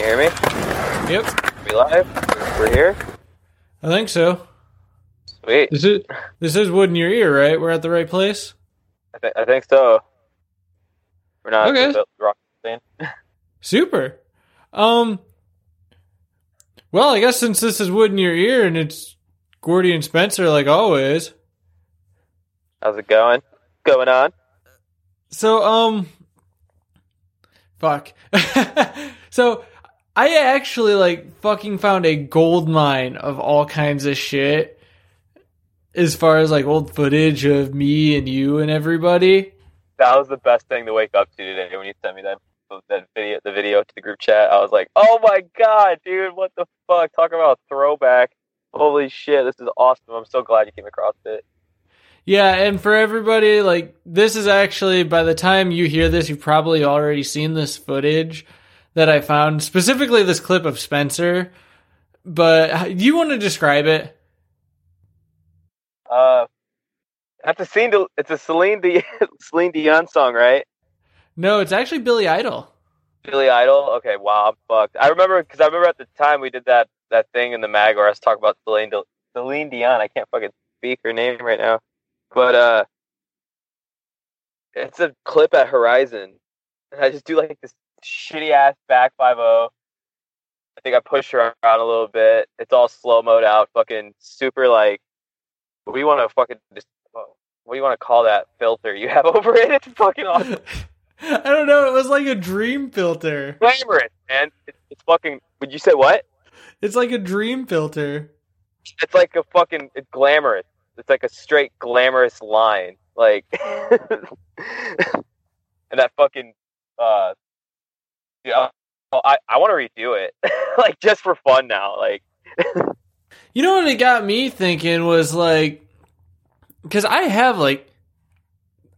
you hear me? Yep, We live? We're here? I think so. Sweet. This is this is wood in your ear, right? We're at the right place. I, th- I think so. We're not Okay. the rock thing. Super. Um. Well, I guess since this is wood in your ear and it's Gordy and Spencer, like always. How's it going? Going on? So, um, fuck. so, I actually like fucking found a gold mine of all kinds of shit. As far as like old footage of me and you and everybody. That was the best thing to wake up to today when you sent me that that video, the video to the group chat. I was like, "Oh my god, dude, what the fuck? Talk about a throwback! Holy shit, this is awesome! I'm so glad you came across it." Yeah, and for everybody, like this is actually by the time you hear this, you've probably already seen this footage that I found, specifically this clip of Spencer. But you want to describe it? Uh, that's a scene. To, it's a Celine Dion, Celine Dion song, right? No, it's actually Billy Idol. Billy Idol. Okay, wow, I'm fucked. I remember because I remember at the time we did that that thing in the mag where I was talking about Celine, Celine Dion. I can't fucking speak her name right now, but uh, it's a clip at Horizon, and I just do like this shitty ass back five zero. I think I pushed her around a little bit. It's all slow mode out, fucking super like. What do you want to fucking just? What do you want to call that filter you have over it? It's fucking awesome. I don't know. It was like a dream filter. glamorous, man. It's, it's fucking. Would you say what? It's like a dream filter. It's like a fucking. It's glamorous. It's like a straight glamorous line, like, and that fucking. uh Yeah, oh, I I want to redo it, like just for fun now, like. You know what it got me thinking was like, because I have like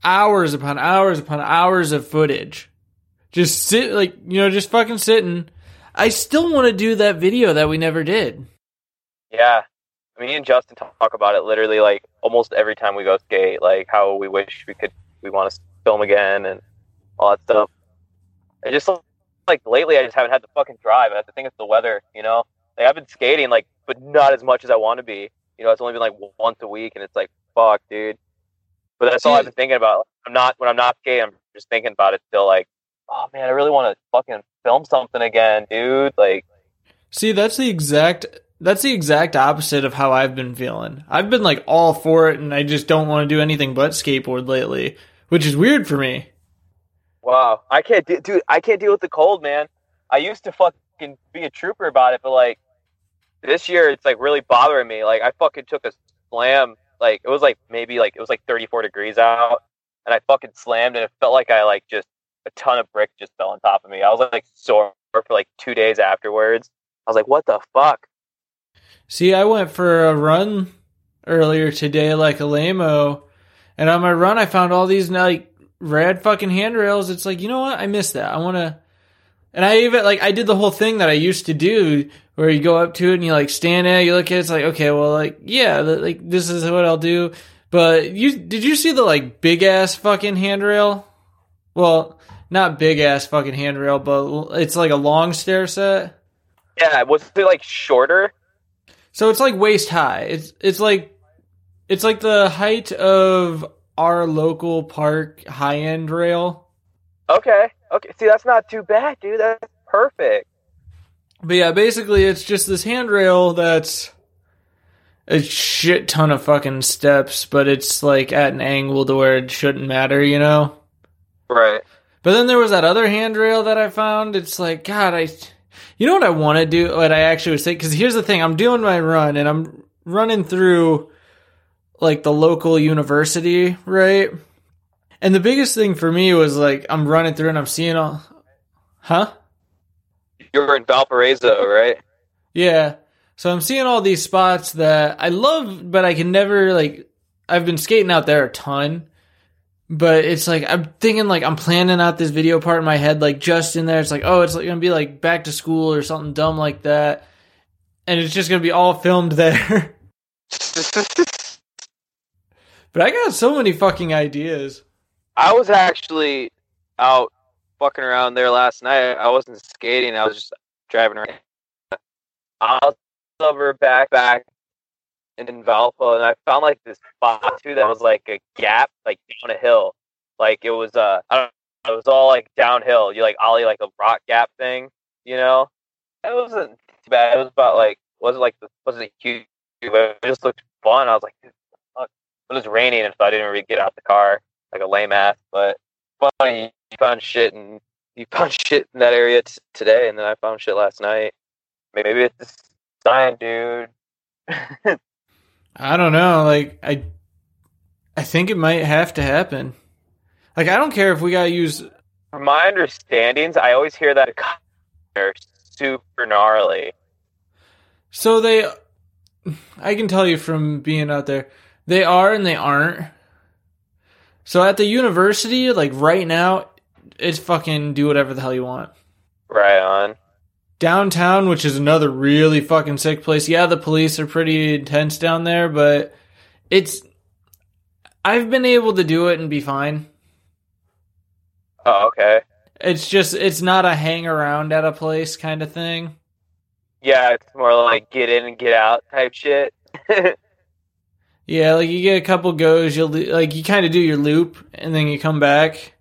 hours upon hours upon hours of footage, just sit like you know just fucking sitting. I still want to do that video that we never did. Yeah, me and Justin talk about it literally like almost every time we go skate, like how we wish we could, we want to film again and all that stuff. I just like lately, I just haven't had the fucking drive. I think it's the weather, you know. Like I've been skating, like, but not as much as I want to be. You know, it's only been like once a week, and it's like, fuck, dude. But that's all I've been thinking about. I'm not when I'm not skating. I'm just thinking about it still. Like, oh man, I really want to fucking film something again, dude. Like, See, that's the exact that's the exact opposite of how I've been feeling. I've been like all for it, and I just don't want to do anything but skateboard lately, which is weird for me. Wow, I can't, do, dude. I can't deal with the cold, man. I used to fucking be a trooper about it, but like this year, it's like really bothering me. Like I fucking took a slam. Like it was like maybe like it was like 34 degrees out, and I fucking slammed, and it felt like I like just a ton of brick just fell on top of me. I was like sore for like two days afterwards. I was like, what the fuck? See, I went for a run earlier today, like a lamo, and on my run, I found all these like rad fucking handrails. It's like, you know what? I miss that. I want to. And I even like I did the whole thing that I used to do, where you go up to it and you like stand there, you look at it, it's like, okay, well, like yeah, like this is what I'll do. But you did you see the like big ass fucking handrail? Well, not big ass fucking handrail, but it's like a long stair set. Yeah, was it like shorter? So it's like waist high. It's it's like it's like the height of our local park high end rail. Okay, okay. See, that's not too bad, dude. That's perfect. But yeah, basically it's just this handrail that's a shit ton of fucking steps, but it's like at an angle to where it shouldn't matter, you know? Right. But then there was that other handrail that I found. It's like, God, I, you know what I want to do? What I actually would say? Because here's the thing: I'm doing my run and I'm running through like the local university, right? And the biggest thing for me was like I'm running through and I'm seeing all, huh? You're in Valparaiso, right? Yeah. So I'm seeing all these spots that I love, but I can never like. I've been skating out there a ton, but it's like I'm thinking like I'm planning out this video part in my head, like just in there. It's like, oh, it's like gonna be like back to school or something dumb like that, and it's just gonna be all filmed there. but I got so many fucking ideas. I was actually out fucking around there last night. I wasn't skating. I was just driving around. I was over back back in Valpo, and I found like this spot too that was like a gap, like down a hill. Like it was uh, I don't know, it was all like downhill. You like ollie like a rock gap thing, you know. It wasn't too bad. It was about like wasn't like it wasn't huge, but it just looked fun. I was like. It was raining, and so I didn't really get out the car like a lame ass. But funny, you found shit and you found shit in that area t- today, and then I found shit last night. Maybe it's a sign, dude. I don't know. Like I, I think it might have to happen. Like I don't care if we gotta use. From my understandings, I always hear that they're super gnarly. So they, I can tell you from being out there, they are and they aren't. So at the university, like right now, it's fucking do whatever the hell you want. Right on. Downtown, which is another really fucking sick place. Yeah, the police are pretty intense down there, but it's. I've been able to do it and be fine. Oh, okay. It's just it's not a hang around at a place kind of thing. Yeah, it's more like get in and get out type shit. Yeah, like you get a couple goes, you'll like you kind of do your loop and then you come back.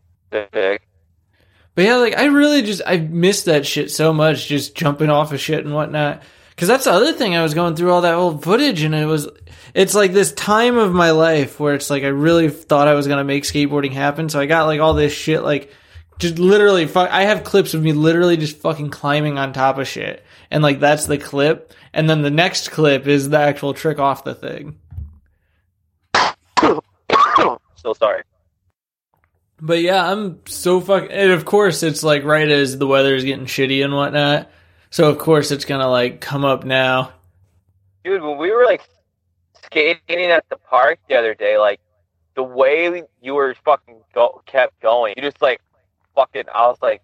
But yeah, like I really just I missed that shit so much, just jumping off of shit and whatnot. Because that's the other thing I was going through all that old footage, and it was it's like this time of my life where it's like I really thought I was gonna make skateboarding happen. So I got like all this shit, like just literally. Fuck, I have clips of me literally just fucking climbing on top of shit, and like that's the clip, and then the next clip is the actual trick off the thing. So sorry. But yeah, I'm so fuck. And of course, it's like right as the weather is getting shitty and whatnot. So of course, it's gonna like come up now. Dude, when we were like skating at the park the other day, like the way you were fucking go- kept going, you just like fucking. I was like,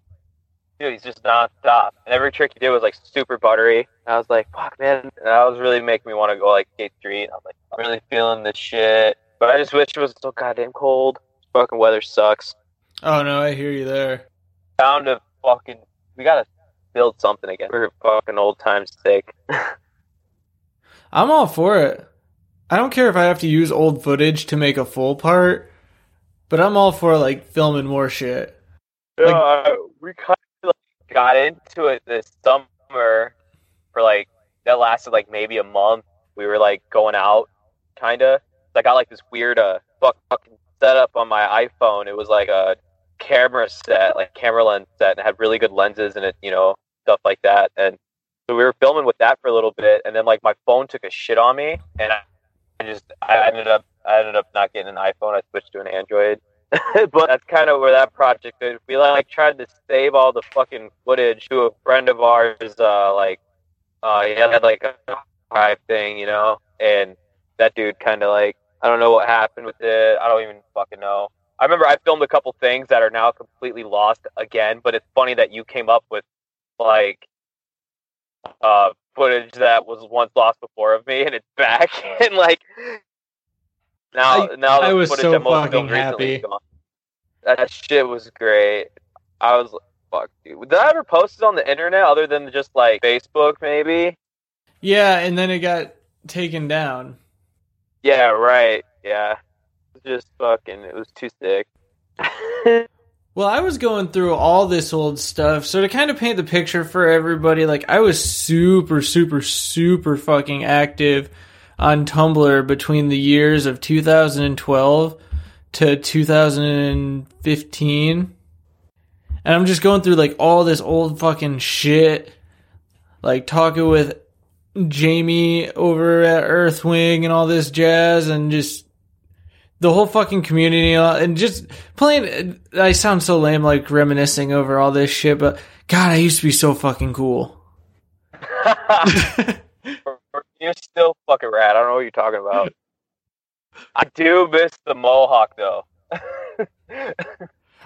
dude, he's just nonstop, and every trick he did was like super buttery. And I was like, fuck, man, and that was really making me want to go like skate street. I'm like, I'm really feeling this shit, but I just wish it was so goddamn cold. Fucking weather sucks. Oh no, I hear you there. Down to fucking, we gotta build something again for fucking old times' sake. I'm all for it. I don't care if I have to use old footage to make a full part, but I'm all for like filming more shit. Yeah, uh, we kind of like, got into it this summer for like that lasted like maybe a month. We were like going out, kind of. I got like this weird uh fuck- fucking setup on my iPhone. It was like a camera set, like camera lens set, and had really good lenses and it, you know, stuff like that. And so we were filming with that for a little bit, and then like my phone took a shit on me, and I, just I ended up I ended up not getting an iPhone. I switched to an Android. but that's kind of where that project is. We like tried to save all the fucking footage to a friend of ours. Uh, like, uh, he had like a hive thing, you know, and that dude kind of like I don't know what happened with it. I don't even fucking know. I remember I filmed a couple things that are now completely lost again, but it's funny that you came up with like uh footage that was once lost before of me and it's back and like now I- now I the was footage so that most fucking filmed happy. gone. That shit was great. I was like, fuck dude. Did I ever post it on the internet other than just like Facebook maybe? Yeah, and then it got taken down. Yeah, right. Yeah. It was just fucking it was too sick. Well, I was going through all this old stuff, so to kind of paint the picture for everybody, like I was super, super, super fucking active on Tumblr between the years of 2012 to 2015. And I'm just going through like all this old fucking shit, like talking with Jamie over at Earthwing and all this jazz, and just the whole fucking community and just playing. I sound so lame, like reminiscing over all this shit, but God, I used to be so fucking cool. You're still fucking rad. I don't know what you're talking about. I do miss the mohawk though.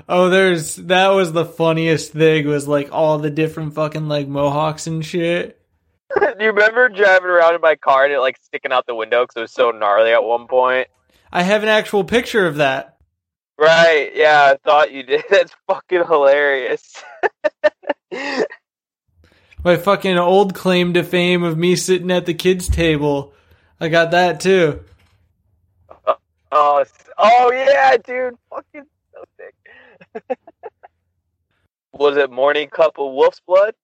Oh, there's that was the funniest thing was like all the different fucking like mohawks and shit. Do you remember driving around in my car and it like sticking out the window because it was so gnarly at one point? I have an actual picture of that. Right? Yeah, I thought you did. That's fucking hilarious. my fucking old claim to fame of me sitting at the kids' table. I got that too. Uh, oh, it's- oh yeah, dude, fucking so sick. Was it morning cup of wolf's blood?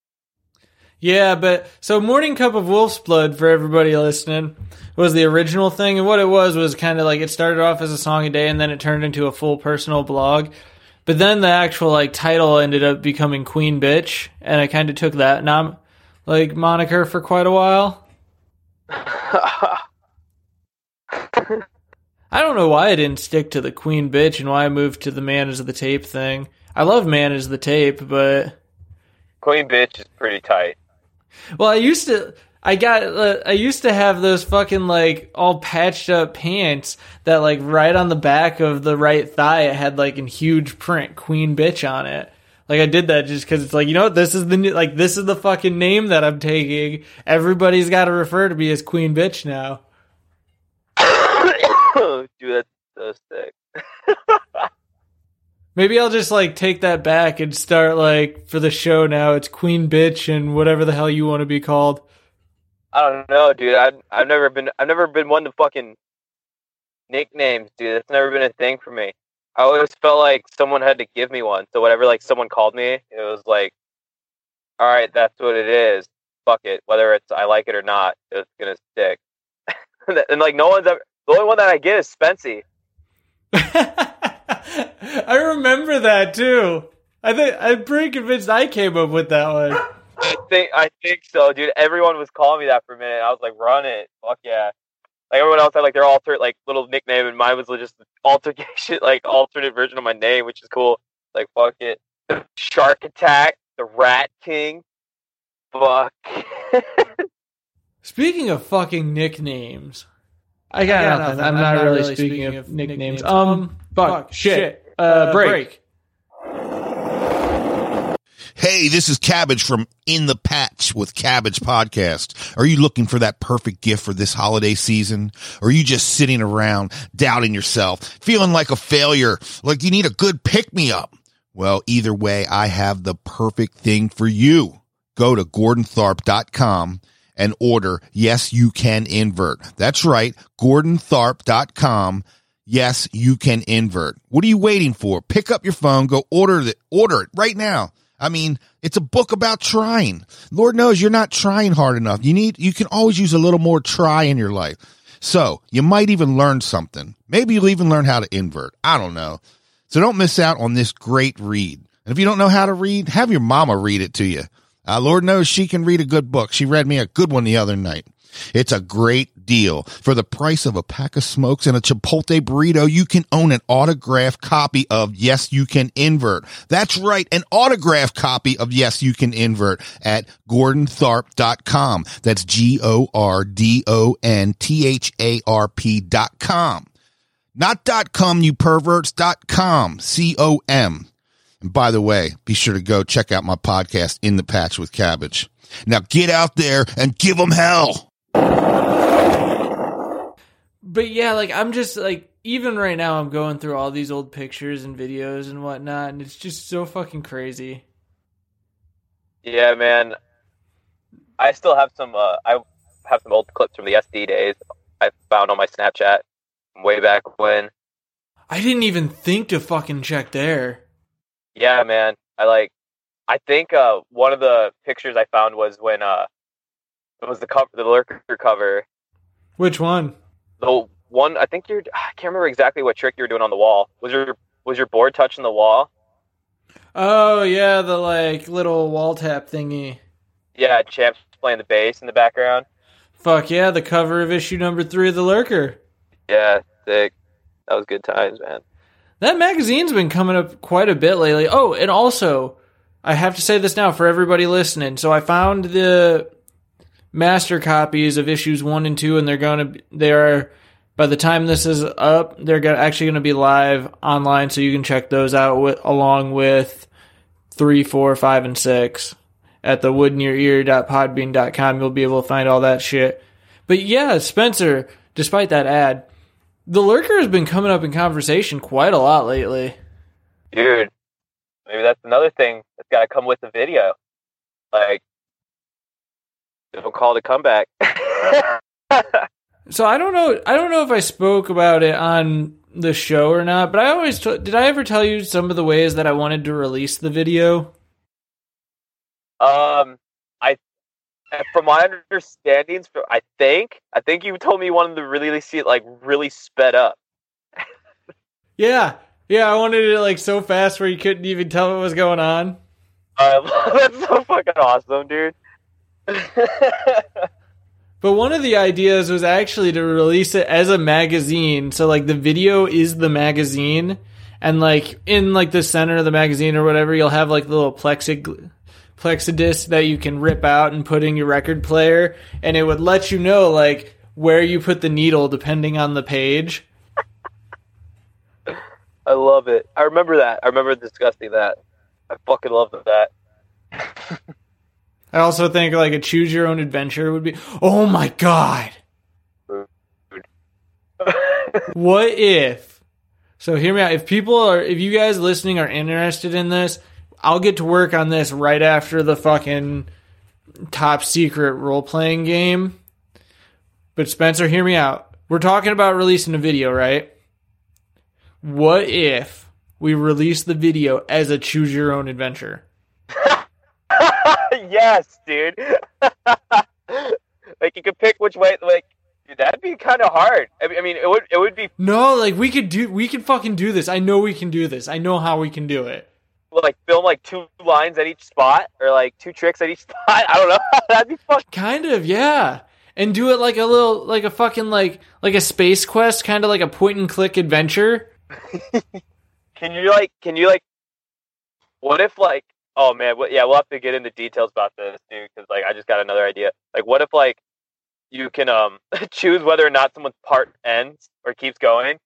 Yeah, but so Morning Cup of Wolf's Blood for everybody listening was the original thing, and what it was was kind of like it started off as a song a day, and then it turned into a full personal blog. But then the actual like title ended up becoming Queen Bitch, and I kind of took that nom like moniker for quite a while. I don't know why I didn't stick to the Queen Bitch and why I moved to the Man is the Tape thing. I love Man is the Tape, but Queen bitch is pretty tight. Well, I used to. I got. Uh, I used to have those fucking like all patched up pants that like right on the back of the right thigh it had like in huge print "Queen Bitch" on it. Like I did that just because it's like you know what this is the new, like this is the fucking name that I'm taking. Everybody's got to refer to me as Queen Bitch now. dude, that's so sick. Maybe I'll just like take that back and start like for the show now. It's Queen Bitch and whatever the hell you want to be called. I don't know, dude. I've I've never been I've never been one to fucking nicknames, dude. That's never been a thing for me. I always felt like someone had to give me one. So whatever like someone called me, it was like, all right, that's what it is. Fuck it. Whether it's I like it or not, it's gonna stick. and like no one's ever the only one that I get is Spency. I remember that too. I think I'm pretty convinced I came up with that one. I think I think so, dude. Everyone was calling me that for a minute. I was like, run it, fuck yeah. Like everyone else had like their alter like little nickname, and mine was just altercation, like alternate version of my name, which is cool. Like fuck it, Shark Attack, the Rat King. Fuck. Speaking of fucking nicknames, I got, nothing. I'm, not, really speaking, of nicknames. Um, fuck, shit, uh, break. Hey, this is Cabbage from In the Patch with Cabbage Podcast. Are you looking for that perfect gift for this holiday season? Or are you just sitting around doubting yourself, feeling like a failure, like you need a good pick me up? Well, either way, I have the perfect thing for you. Go to gordontharp.com and order Yes You Can Invert. That's right, gordontharp.com. Yes, you can invert. What are you waiting for? Pick up your phone, go order it, order it right now. I mean, it's a book about trying. Lord knows you're not trying hard enough. You need, you can always use a little more try in your life. So you might even learn something. Maybe you'll even learn how to invert. I don't know. So don't miss out on this great read. And if you don't know how to read, have your mama read it to you. Uh, Lord knows she can read a good book. She read me a good one the other night. It's a great deal. For the price of a pack of smokes and a Chipotle burrito, you can own an autographed copy of Yes, You Can Invert. That's right, an autographed copy of Yes, You Can Invert at gordontharp.com. That's G-O-R-D-O-N-T-H-A-R-P dot com. Not dot com, you perverts, dot com, C-O-M. And by the way, be sure to go check out my podcast, In the Patch with Cabbage. Now get out there and give them hell. But yeah, like I'm just like even right now I'm going through all these old pictures and videos and whatnot, and it's just so fucking crazy. Yeah, man. I still have some. Uh, I have some old clips from the SD days. I found on my Snapchat way back when. I didn't even think to fucking check there. Yeah, man. I like. I think uh, one of the pictures I found was when uh, it was the cover, the lurker cover. Which one? The one I think you're. I can't remember exactly what trick you were doing on the wall. Was your was your board touching the wall? Oh yeah, the like little wall tap thingy. Yeah, Champ's playing the bass in the background. Fuck yeah, the cover of issue number three of the Lurker. Yeah, sick. That was good times, man. That magazine's been coming up quite a bit lately. Oh, and also, I have to say this now for everybody listening. So I found the master copies of issues one and two, and they're gonna they are by the time this is up, they're gonna, actually going to be live online, so you can check those out with, along with three, four, five, and six at the woodnearear.podbean.com. You'll be able to find all that shit. But yeah, Spencer, despite that ad, the lurker has been coming up in conversation quite a lot lately. Dude, maybe that's another thing that's got to come with the video. Like, Don't call it a comeback. So I don't know. I don't know if I spoke about it on the show or not. But I always t- did. I ever tell you some of the ways that I wanted to release the video? um, I, from my understandings, I think, I think you told me you wanted to really see it like really sped up. Yeah, yeah. I wanted it like so fast where you couldn't even tell what was going on. Uh, that's so fucking awesome, dude. But one of the ideas was actually to release it as a magazine. So like the video is the magazine, and like in like the center of the magazine or whatever, you'll have like the little plexig plexidisc that you can rip out and put in your record player, and it would let you know like where you put the needle depending on the page. I love it. I remember that. I remember discussing that. I fucking love that. I also think like a choose your own adventure would be. Oh my god! what if? So hear me out. If people are, if you guys listening are interested in this, I'll get to work on this right after the fucking top secret role playing game. But Spencer, hear me out. We're talking about releasing a video, right? What if we release the video as a choose your own adventure? yes, dude. like you could pick which way. Like dude, that'd be kind of hard. I mean, I mean, it would. It would be No, like we could do, we could fucking do this. I know we can do this. I know how we can do it. like film like two lines at each spot, or like two tricks at each spot. I don't know. that'd be fun. Kind of, yeah. And do it like a little, like a fucking like, like a space quest, kind of like a point and click adventure. Can you like? Can you like? What if like? Oh man, what, yeah, we'll have to get into details about this, dude. Because like, I just got another idea. Like, what if like you can um choose whether or not someone's part ends or keeps going?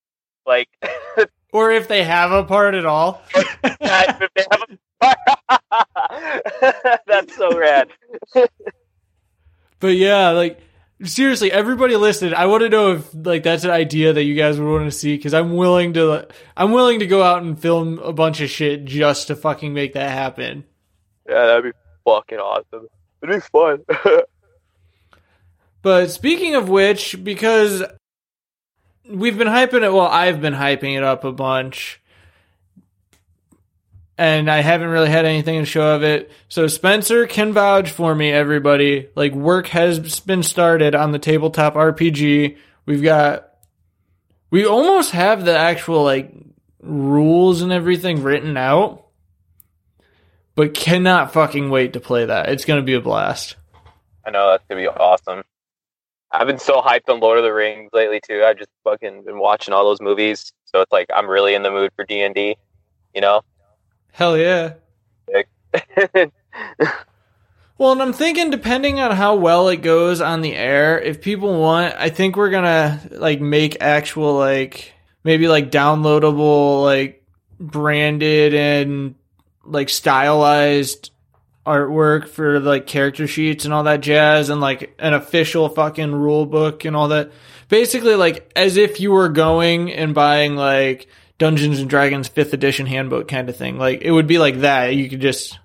Like, Or if they have a part at all. if they have a That's so rad. But yeah, like seriously, everybody listed. I want to know if like that's an idea that you guys would want to see because I'm willing to. I'm willing to go out and film a bunch of shit just to fucking make that happen. Yeah, that'd be fucking awesome. It'd be fun. But speaking of which, because we've been hyping it, well, I've been hyping it up a bunch. And I haven't really had anything to show of it. So Spencer can vouch for me, everybody. Like, work has been started on the tabletop RPG. We've got. We almost have the actual, like, rules and everything written out. But cannot fucking wait to play that. It's to be a blast. I know that's gonna be awesome. I've been so hyped on Lord of the Rings lately too. I've just fucking been watching all those movies, so it's like I'm really in the mood for D and D. You know. Hell yeah. Well, and I'm thinking depending on how well it goes on the air, if people want, I think we're gonna like make actual like maybe like downloadable like branded and like stylized artwork for like character sheets and all that jazz and like an official fucking rule book and all that. Basically like as if you were going and buying like Dungeons and Dragons 5th edition handbook kind of thing. Like it would be like that. You could just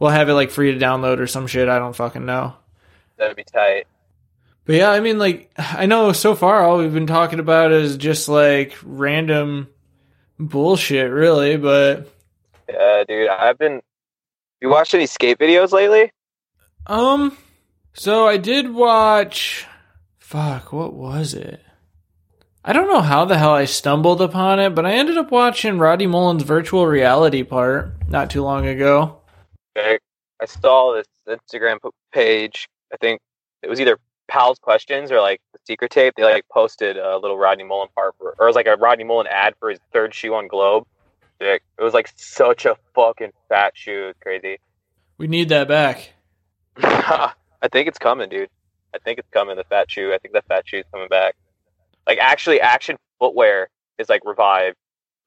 we'll have it like free to download or some shit. I don't fucking know. That'd be tight. But yeah, I mean, like, I know so far all we've been talking about is just like random bullshit, really. But Yeah, dude. I've been. You watched any skate videos lately? um, so I did watch. Fuck, what was it? I don't know how the hell I stumbled upon it, but I ended up watching Rodney Mullen's virtual reality part not too long ago. Okay. I saw this Instagram page. I think it was either Pal's questions or like the secret tape. They like posted a little Rodney Mullen part, for, or it was like a Rodney Mullen ad for his third shoe on Globe. It was like such a fucking fat shoe. It's crazy. We need that back. I think it's coming, dude. I think it's coming. The fat shoe. I think the fat shoe's coming back. Like actually, Axion footwear is like revived.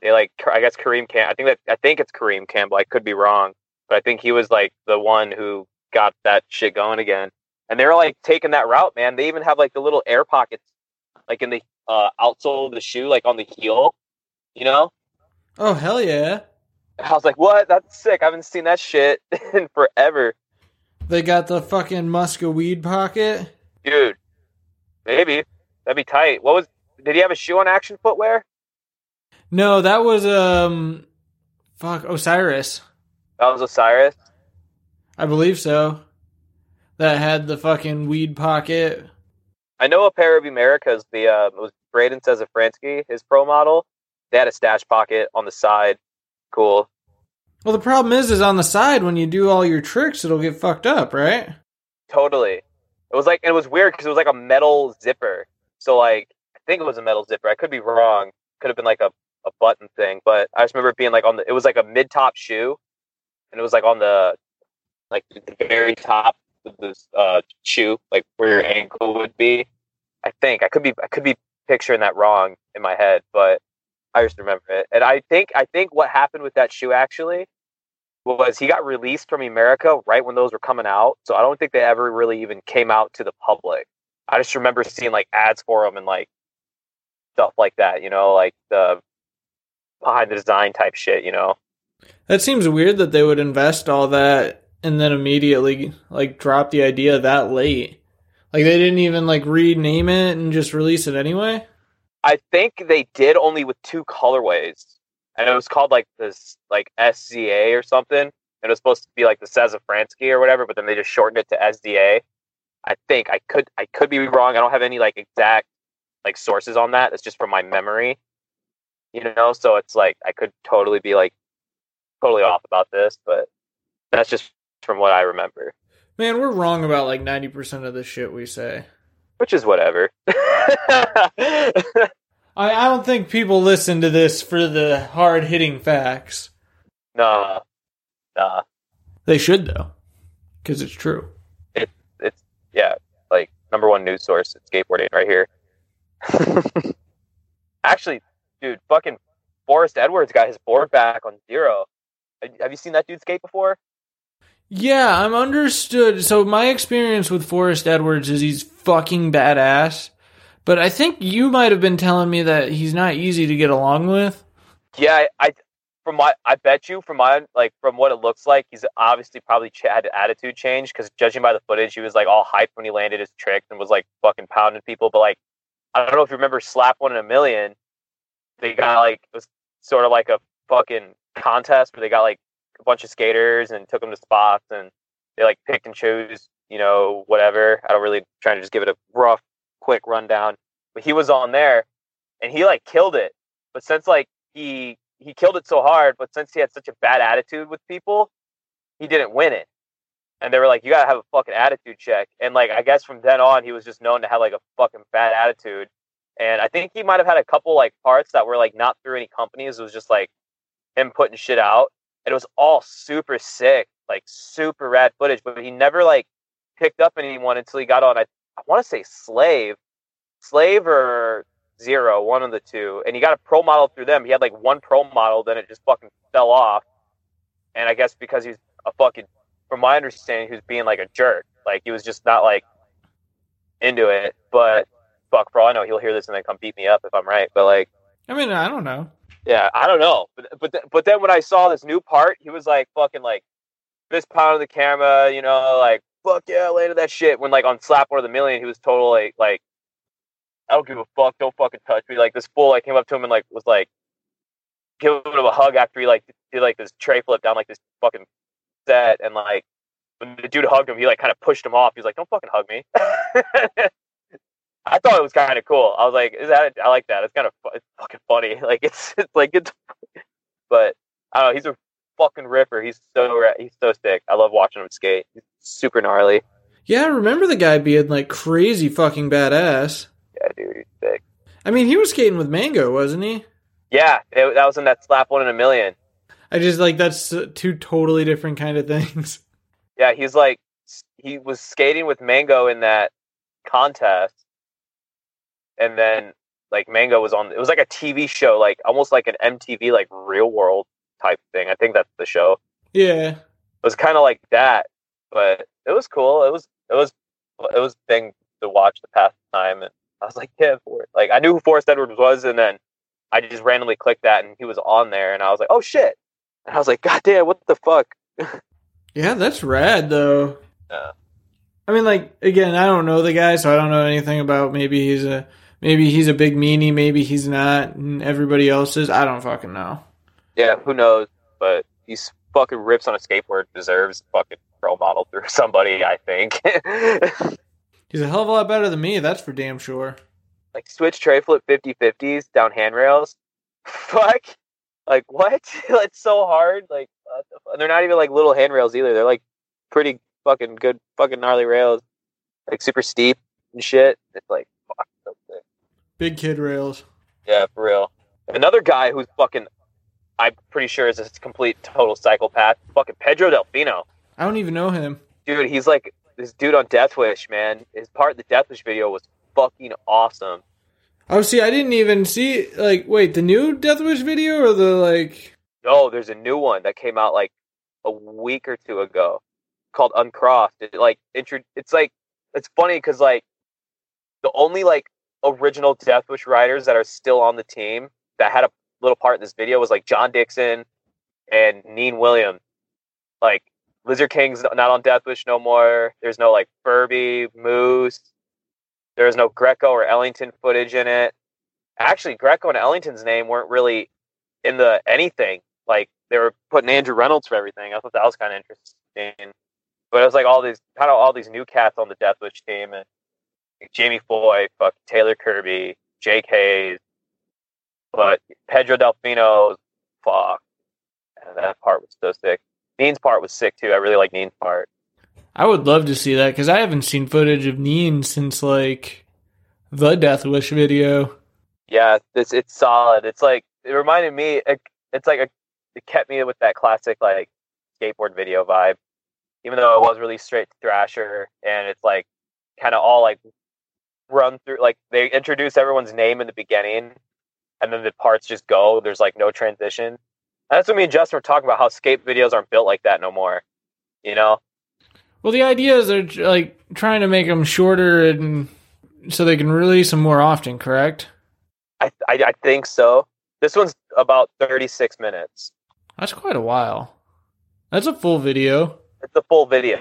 They like, I guess Kareem Cam. I think that I think it's Kareem Campbell. I could be wrong, but I think he was like the one who got that shit going again. And they were like taking that route, man. They even have like the little air pockets, like in the uh, outsole of the shoe, like on the heel. You know, Oh hell yeah! I was like, what? That's sick. I haven't seen that shit in forever. They got the fucking Muska weed pocket. Dude, maybe that'd be tight. What was? Did he have a shoe on Axion Footwear? No, that was um, fuck Osiris. That was Osiris. I believe so. That had the fucking weed pocket. I know a pair of Emericas. The uh, it was Braydon Szafranski, his pro model. They had a stash pocket on the side. Cool. Well, the problem is, is on the side when you do all your tricks, it'll get fucked up, right? Totally. It was like it was weird because it was like a metal zipper. So like I think it was a metal zipper. I could be wrong. Could have been like a, a button thing, but I just remember it being like on the. It was like a mid top shoe, and it was like on the like the very top of this uh, shoe, like where your ankle would be. I think I could be I could be picturing that wrong in my head, but I just remember it. And I think I think what happened with that shoe actually was he got released from Emerica right when those were coming out. So I don't think they ever really even came out to the public. I just remember seeing like ads for them and like stuff like that, you know, like the behind the design type shit, you know. That seems weird that they would invest all that and then immediately like drop the idea that late. Like they didn't even like rename it and just release it anyway. I think they did only with two colorways, and it was called like this like SZA or something, and it was supposed to be like the Szafranski or whatever, but then they just shortened it to SDA. I think I could I could be wrong. I don't have any like exact like sources on that. It's just from my memory, you know. So it's like I could totally be like totally off about this, but that's just from what I remember. Man, we're wrong about like 90% of the shit we say. Which is whatever. I, I don't think people listen to this for the hard hitting facts. nah, nah. They should, though, because it's true. Yeah, like number one news source. It's skateboarding right here. Actually, dude, fucking Forrest Edwards got his board back on zero. Have you seen that dude skate before? Yeah, I'm understood. So my experience with Forrest Edwards is he's fucking badass. But I think you might have been telling me that he's not easy to get along with. Yeah, I from my I bet you from my like from what it looks like, he's obviously probably ch- had an attitude change because judging by the footage, he was like all hyped when he landed his trick and was like fucking pounding people. But like, I don't know if you remember Slap One in a Million. They got like it was sort of like a fucking contest where they got like a bunch of skaters and took them to spots and they like picked and chose, you know, whatever. I don't really trying to just give it a rough, quick rundown. But he was on there and he like killed it. But since like he he killed it so hard, but since he had such a bad attitude with people, he didn't win it. And they were like, You gotta have a fucking attitude check. And like I guess from then on he was just known to have like a fucking bad attitude. And I think he might have had a couple like parts that were like not through any companies. It was just like him putting shit out and it was all super sick, like super rad footage. But he never like picked up anyone until he got on. I, I want to say Slave, Slave or Zero, one of the two. And he got a pro model through them. He had like one pro model, then it just fucking fell off. And I guess because he's a fucking, from my understanding, he was being like a jerk. Like he was just not like into it. But fuck, for all I know, he'll hear this and then come beat me up if I'm right. But like, I mean, I don't know. yeah, I don't know, but but th- but then when I saw this new part, he was like fucking like fist pounding the camera, you know, like fuck yeah, landed that shit. When like on Slap One of the Million, he was totally like, I don't give a fuck, don't fucking touch me. Like this fool, like came up to him and like was like giving him a hug after he like did like this tray flip down like this fucking set, and like when the dude hugged him, he like kind of pushed him off. He was like, don't fucking hug me. I thought it was kind of cool. I was like, "Is that? I like that. It's kind of fu- it's fucking funny. Like it's it's like it's, but I don't know. He's a fucking ripper. He's so he's so sick. I love watching him skate. He's super gnarly. Yeah, I remember the guy being like crazy fucking badass. Yeah, dude, he's sick. I mean, he was skating with Mango, wasn't he? Yeah, it, that was in that slap one in a million. I just like that's two totally different kind of things. Yeah, he's like he was skating with Mango in that contest, and then like Mango was on. It was like a TV show, like almost like an MTV like Real World type thing. I think that's the show. Yeah. It was kind of like that, but it was cool. It was it was it was thing to watch the past time, and I was like, yeah, for like I knew who Forrest Edwards was, and then I just randomly clicked that, and he was on there, and I was like, oh shit, and I was like, god damn, what the fuck? Yeah, that's rad though. Yeah. I mean, like again, I don't know the guy, so I don't know anything about. Maybe he's a maybe he's a big meanie, maybe he's not, and everybody else is. I don't fucking know. Yeah, who knows? But he's fucking rips on a skateboard deserves fucking role model through somebody. I think. He's a hell of a lot better than me. That's for damn sure. like switch tray flip 50 50s down handrails. Fuck. Like what? it's so hard. Like what the they're not even like little handrails either. They're like pretty fucking good, fucking gnarly rails. Like super steep and shit. It's like fuck. so. Big kid rails. Yeah, for real. Another guy who's fucking, I'm pretty sure is a complete total psychopath. Fucking Pedro Delfino. I don't even know him. Dude, he's like this dude on Death Wish, man. His part in the Death Wish video was fucking awesome. Oh, see, I didn't even see. Like, wait, the new Death Wish video or the like? No, there's a new one that came out like a week or two ago called Uncrossed. It like intro- it's like it's funny because like the only like original Death Wish riders that are still on the team that had a little part in this video was like Jon Dickson and Neen Williams. Like Lizard King's not on Death Wish no more. There's no like Furby, Moose. There's no Greco or Ellington footage in it. Actually, Greco and Ellington's name weren't really in the anything. Like they were putting Andrew Reynolds for everything. I thought that was kind of interesting. But it was like all these kind of all these new cats on the Death Wish team and like, Jamie Foy, fuck Taylor Kirby, Jake Hayes, but Pedro Delfino, fuck, and that part was so sick. Neen's part was sick too. I really like Neen's part. I would love to see that because I haven't seen footage of Neen since like the Death Wish video. Yeah, it's it's solid. It's like it reminded me. It, it's like a, it kept me with that classic like skateboard video vibe, even though it was really straight to Thrasher, and it's like kind of all like run through. Like they introduce everyone's name in the beginning, and then the parts just go. There's like no transition. That's what me and Justin were talking about. How skate videos aren't built like that no more. You know? Well, the idea is they're like trying to make them shorter and so they can release them more often. Correct? I I, I think so. This one's about 36 minutes. That's quite a while. That's a full video. it's a full video.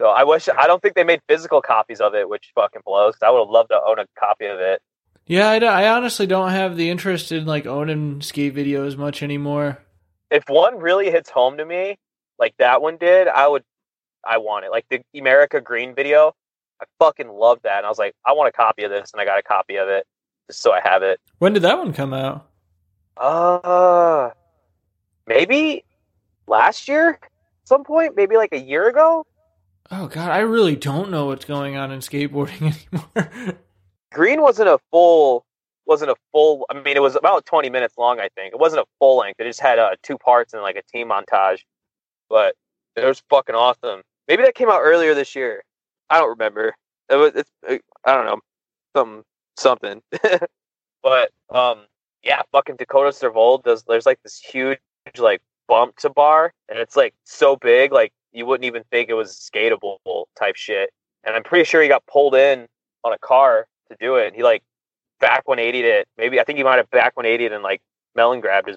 So I wish I don't think they made physical copies of it, which fucking blows. 'cause I would have loved to own a copy of it. Yeah, I, I honestly don't have the interest in like owning skate videos much anymore. If one really hits home to me, like that one did, I would, I want it. Like the Emerica Green video, I fucking love that, and I was like, I want a copy of this, and I got a copy of it just so I have it. When did that one come out? Uh, maybe last year, some point, maybe like a year ago. Oh god, I really don't know what's going on in skateboarding anymore. Green wasn't a full wasn't a full I mean it was about 20 minutes long I think. It wasn't a full length. It just had uh, two parts and like a team montage. But it was fucking awesome. Maybe that came out earlier this year. I don't remember. It was it's uh, I don't know. Some something. but um yeah, fucking Dakota Servold does there's like this huge like bump to bar and it's like so big like you wouldn't even think it was skatable type shit. And I'm pretty sure he got pulled in on a car to do it. He like back 180'd it. Maybe I think he might have back 180'd and like melon grabbed his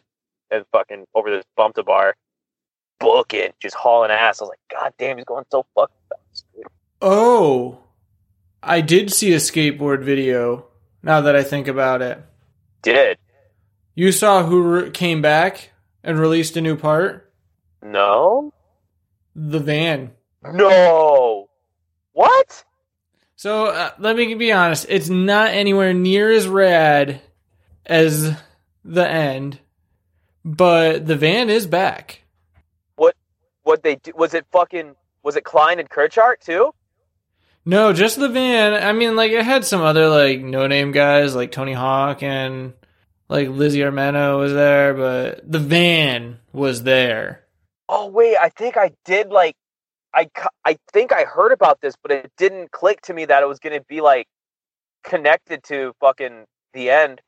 and fucking over this bump to bar. Booking, just hauling ass. I was like, God damn, he's going so fucking fast. dude." oh, I did see a skateboard video. Now that I think about it, Did you saw who re- came back and released a new part? no, The van. no. What? So uh, let me be honest, it's not anywhere near as rad as the end, but the van is back. What What they do? Was it fucking? Was it Klein and Kirchart too? No, just the van. I mean, like it had some other like no name guys like Tony Hawk and like Lizzie Armanto was there, but the van was there. Oh wait, I think I did like. I I think I heard about this, but it didn't click to me that it was going to be like connected to fucking the end.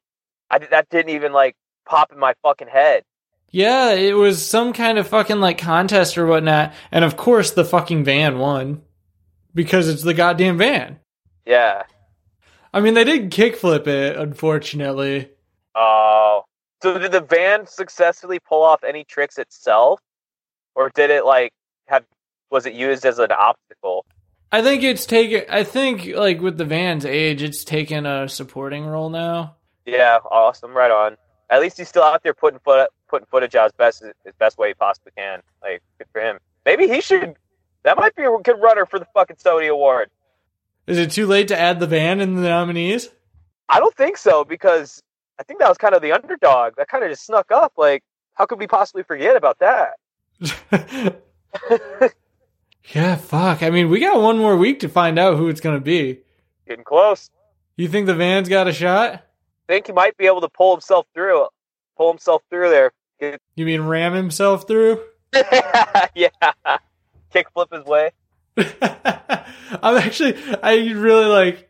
I that didn't even like pop in my fucking head. Yeah, it was some kind of fucking like contest or whatnot, and of course the fucking van won because it's the goddamn van. Yeah. I mean, they did kickflip it, unfortunately. Oh. So did the van successfully pull off any tricks itself, or did it like have was it used as an obstacle? I think it's taken. I think like with the van's age, it's taken a supporting role now. Yeah, awesome, right on. At least he's still out there putting foot putting footage out as best as best way he possibly can. Like good for him. Maybe he should. That might be a good runner for the fucking Sony Award. Is it too late to add the van in the nominees? I don't think so because I think that was kind of the underdog. That kind of just snuck up. Like, how could we possibly forget about that? yeah, fuck. I mean, we got one more week to find out who it's going to be. Getting close. You think the van's got a shot? think he might be able to pull himself through. Pull himself through there. Get- You mean ram himself through? yeah. Kick flip his way. I'm actually, I really like.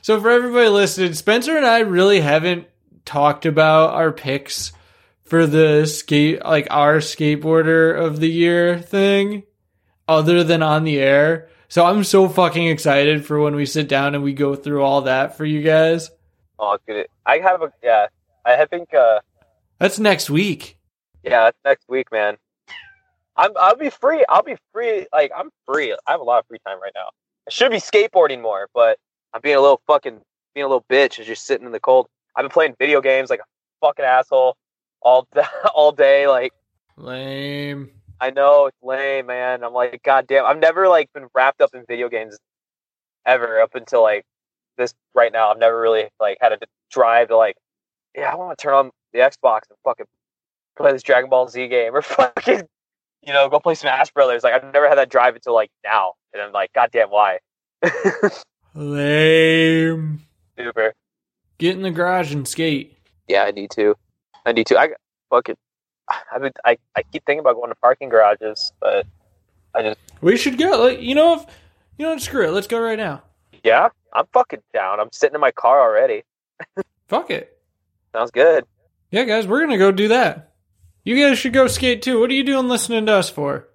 So for everybody listening, Spencer and I really haven't talked about our picks for the skate, like our skateboarder of the year thing, other than on the air. So I'm so fucking excited for when we sit down and we go through all that for you guys. Oh, good. I have a yeah. I think uh That's next week. yeah, that's next week, man. I'm I'll be free. I'll be free. Like I'm free. I have a lot of free time right now. I should be skateboarding more, but I'm being a little fucking being a little bitch and just sitting in the cold. I've been playing video games like a fucking asshole all all day. Like Lame. I know it's lame, man. I'm like, god damn. I've never like been wrapped up in video games ever up until like this right now. I've never really like had a drive to like, yeah, I want to turn on the Xbox and fucking play this Dragon Ball Z game or fucking, you know, go play Smash Brothers. Like I've never had that drive until like now, and I'm like, god damn, why? Lame. Super. Get in the garage and skate. Yeah, I need to. I need to. I fucking. I mean, I I keep thinking about going to parking garages, but I just We should go. Like, you know, if you know, screw it. Let's go right now. yeah, I'm fucking down. I'm sitting in my car already. Fuck it. Sounds good. Yeah, guys, we're gonna go do that. You guys should go skate too. What are you doing listening to us for?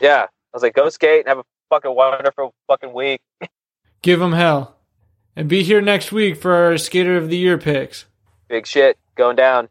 Yeah, I was like, go skate and have a fucking wonderful fucking week. Give them hell. And be here next week for our Skater of the Year picks. Big shit going down.